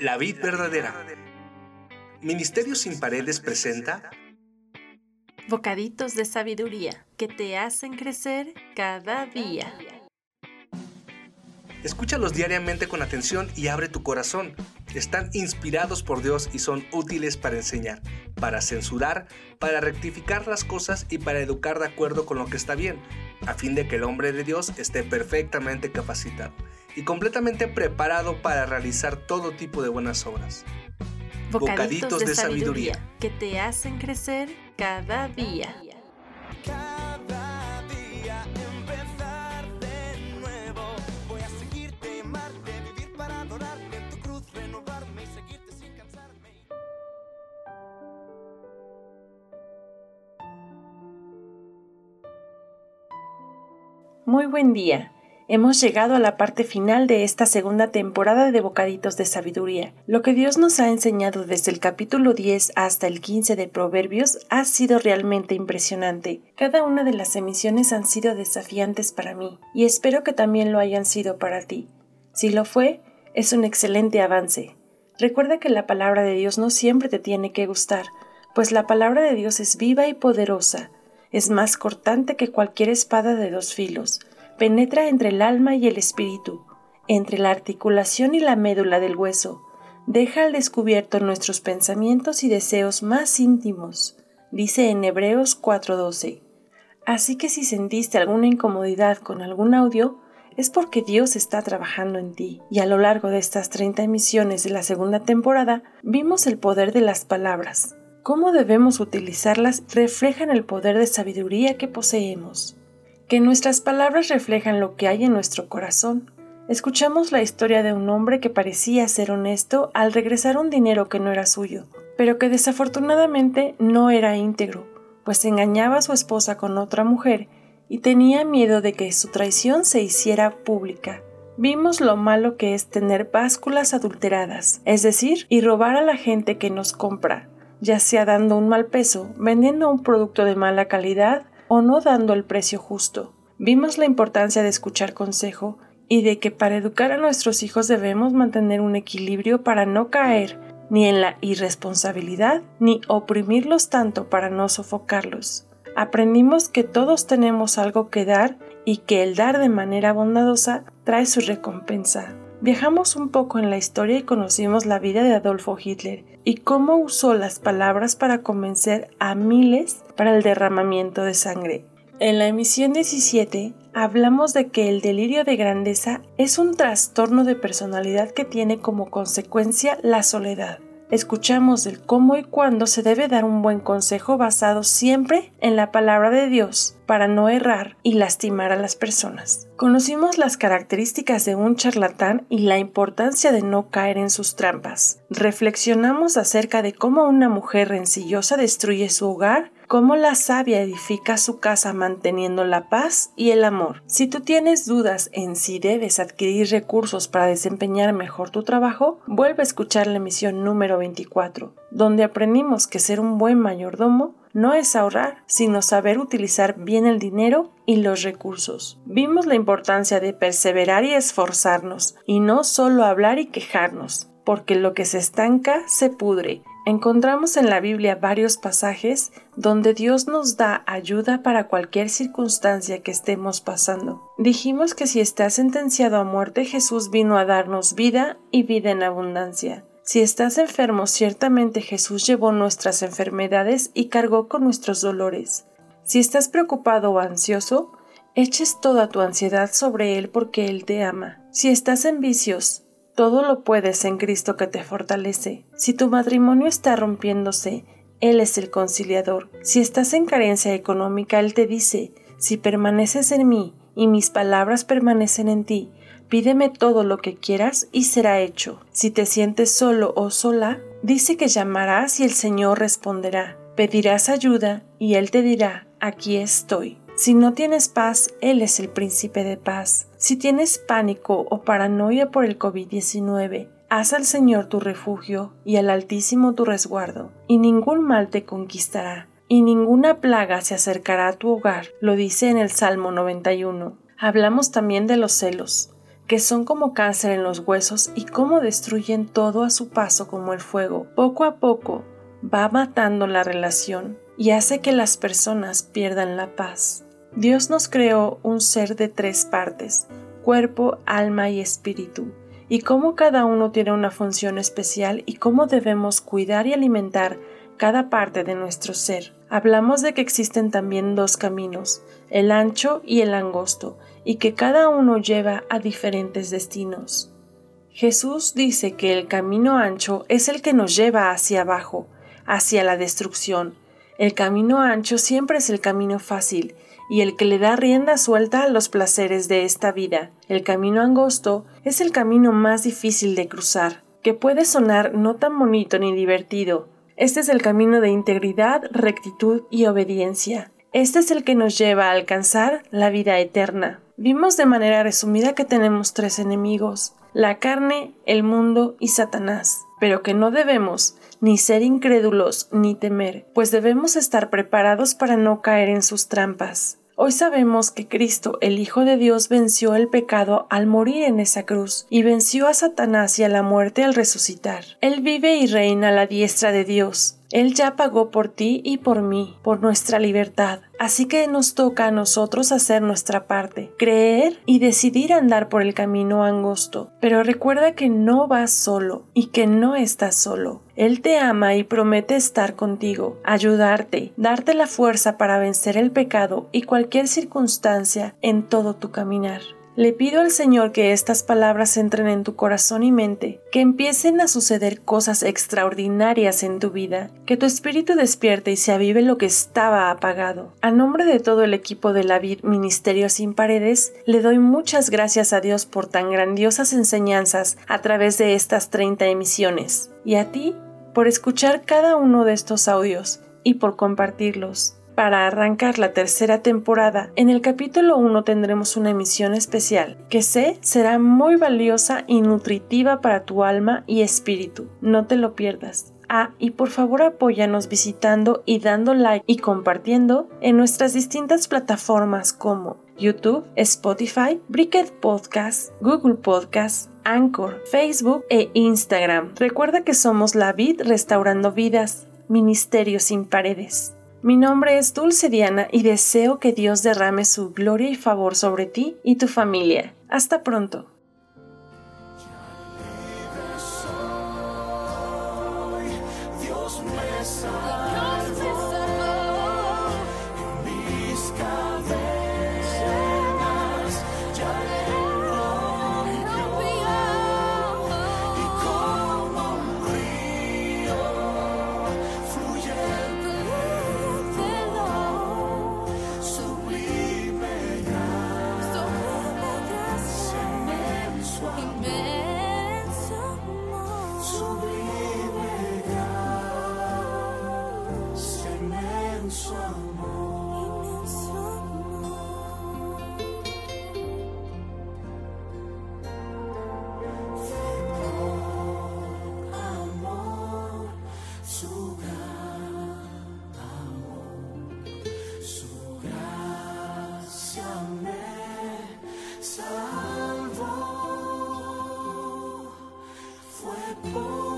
La vid verdadera. Ministerio sin paredes presenta Bocaditos de sabiduría que te hacen crecer cada día. Escúchalos diariamente con atención y abre tu corazón. Están inspirados por Dios y son útiles para enseñar, para censurar, para rectificar las cosas y para educar de acuerdo con lo que está bien, a fin de que el hombre de Dios esté perfectamente capacitado y completamente preparado para realizar todo tipo de buenas obras. Bocaditos, de, sabiduría que te hacen crecer cada día. Cada día empezar de nuevo. Voy a seguirte, amarte, vivir para adorarte en tu cruz, renovarme y seguirte sin cansarme. Muy buen día. Hemos llegado a la parte final de esta segunda temporada de Bocaditos de Sabiduría. Lo que Dios nos ha enseñado desde el capítulo 10 hasta el 15 de Proverbios ha sido realmente impresionante. Cada una de las emisiones han sido desafiantes para mí y espero que también lo hayan sido para ti. Si lo fue, es un excelente avance. Recuerda que la palabra de Dios no siempre te tiene que gustar, pues la palabra de Dios es viva y poderosa. Es más cortante que cualquier espada de dos filos penetra entre el alma y el espíritu, entre la articulación y la médula del hueso, deja al descubierto nuestros pensamientos y deseos más íntimos, dice en Hebreos 4:12. Así que si sentiste alguna incomodidad con algún audio, es porque Dios está trabajando en ti. Y a lo largo de estas 30 emisiones de la segunda temporada, vimos el poder de las palabras. Cómo debemos utilizarlas reflejan el poder de sabiduría que poseemos que nuestras palabras reflejan lo que hay en nuestro corazón. Escuchamos la historia de un hombre que parecía ser honesto al regresar un dinero que no era suyo, pero que desafortunadamente no era íntegro, pues engañaba a su esposa con otra mujer y tenía miedo de que su traición se hiciera pública. Vimos lo malo que es tener básculas adulteradas, es decir, y robar a la gente que nos compra, ya sea dando un mal peso, vendiendo un producto de mala calidad o no dando el precio justo. Vimos la importancia de escuchar consejo y de que para educar a nuestros hijos debemos mantener un equilibrio para no caer ni en la irresponsabilidad ni oprimirlos tanto para no sofocarlos. Aprendimos que todos tenemos algo que dar y que el dar de manera bondadosa trae su recompensa. Viajamos un poco en la historia y conocimos la vida de Adolfo Hitler y cómo usó las palabras para convencer a miles para el derramamiento de sangre. En la emisión 17 hablamos de que el delirio de grandeza es un trastorno de personalidad que tiene como consecuencia la soledad escuchamos del cómo y cuándo se debe dar un buen consejo basado siempre en la palabra de Dios para no errar y lastimar a las personas. Conocimos las características de un charlatán y la importancia de no caer en sus trampas. Reflexionamos acerca de cómo una mujer rencillosa destruye su hogar cómo la sabia edifica su casa manteniendo la paz y el amor. Si tú tienes dudas en si debes adquirir recursos para desempeñar mejor tu trabajo, vuelve a escuchar la emisión número 24, donde aprendimos que ser un buen mayordomo no es ahorrar, sino saber utilizar bien el dinero y los recursos. Vimos la importancia de perseverar y esforzarnos, y no solo hablar y quejarnos, porque lo que se estanca se pudre Encontramos en la Biblia varios pasajes donde Dios nos da ayuda para cualquier circunstancia que estemos pasando. Dijimos que si estás sentenciado a muerte, Jesús vino a darnos vida y vida en abundancia. Si estás enfermo, ciertamente Jesús llevó nuestras enfermedades y cargó con nuestros dolores. Si estás preocupado o ansioso, eches toda tu ansiedad sobre Él porque Él te ama. Si estás en vicios, todo lo puedes en Cristo que te fortalece. Si tu matrimonio está rompiéndose, Él es el conciliador. Si estás en carencia económica, Él te dice, si permaneces en mí y mis palabras permanecen en ti, pídeme todo lo que quieras y será hecho. Si te sientes solo o sola, dice que llamarás y el Señor responderá. Pedirás ayuda y Él te dirá, aquí estoy. Si no tienes paz, Él es el príncipe de paz. Si tienes pánico o paranoia por el COVID-19, haz al Señor tu refugio y al Altísimo tu resguardo, y ningún mal te conquistará, y ninguna plaga se acercará a tu hogar, lo dice en el Salmo 91. Hablamos también de los celos, que son como cáncer en los huesos y cómo destruyen todo a su paso como el fuego. Poco a poco va matando la relación y hace que las personas pierdan la paz. Dios nos creó un ser de tres partes, cuerpo, alma y espíritu, y cómo cada uno tiene una función especial y cómo debemos cuidar y alimentar cada parte de nuestro ser. Hablamos de que existen también dos caminos, el ancho y el angosto, y que cada uno lleva a diferentes destinos. Jesús dice que el camino ancho es el que nos lleva hacia abajo, hacia la destrucción. El camino ancho siempre es el camino fácil y el que le da rienda suelta a los placeres de esta vida. El camino angosto es el camino más difícil de cruzar, que puede sonar no tan bonito ni divertido. Este es el camino de integridad, rectitud y obediencia. Este es el que nos lleva a alcanzar la vida eterna. Vimos de manera resumida que tenemos tres enemigos, la carne, el mundo y Satanás, pero que no debemos ni ser incrédulos ni temer, pues debemos estar preparados para no caer en sus trampas. Hoy sabemos que Cristo, el Hijo de Dios, venció el pecado al morir en esa cruz y venció a Satanás y a la muerte al resucitar. Él vive y reina a la diestra de Dios. Él ya pagó por ti y por mí, por nuestra libertad. Así que nos toca a nosotros hacer nuestra parte, creer y decidir andar por el camino angosto. Pero recuerda que no vas solo y que no estás solo. Él te ama y promete estar contigo, ayudarte, darte la fuerza para vencer el pecado y cualquier circunstancia en todo tu caminar. Le pido al Señor que estas palabras entren en tu corazón y mente, que empiecen a suceder cosas extraordinarias en tu vida, que tu espíritu despierte y se avive lo que estaba apagado. A nombre de todo el equipo de la Vid Ministerio Sin Paredes, le doy muchas gracias a Dios por tan grandiosas enseñanzas a través de estas 30 emisiones, y a ti por escuchar cada uno de estos audios y por compartirlos para arrancar la tercera temporada, en el capítulo 1 tendremos una emisión especial que sé será muy valiosa y nutritiva para tu alma y espíritu. No te lo pierdas. Ah, y por favor apóyanos visitando y dando like y compartiendo en nuestras distintas plataformas como YouTube, Spotify, Bricket Podcast, Google Podcast, Anchor, Facebook e Instagram. Recuerda que somos la Vid Restaurando Vidas, Ministerio sin Paredes. Mi nombre es Dulce Diana y deseo que Dios derrame su gloria y favor sobre ti y tu familia. Hasta pronto. Fue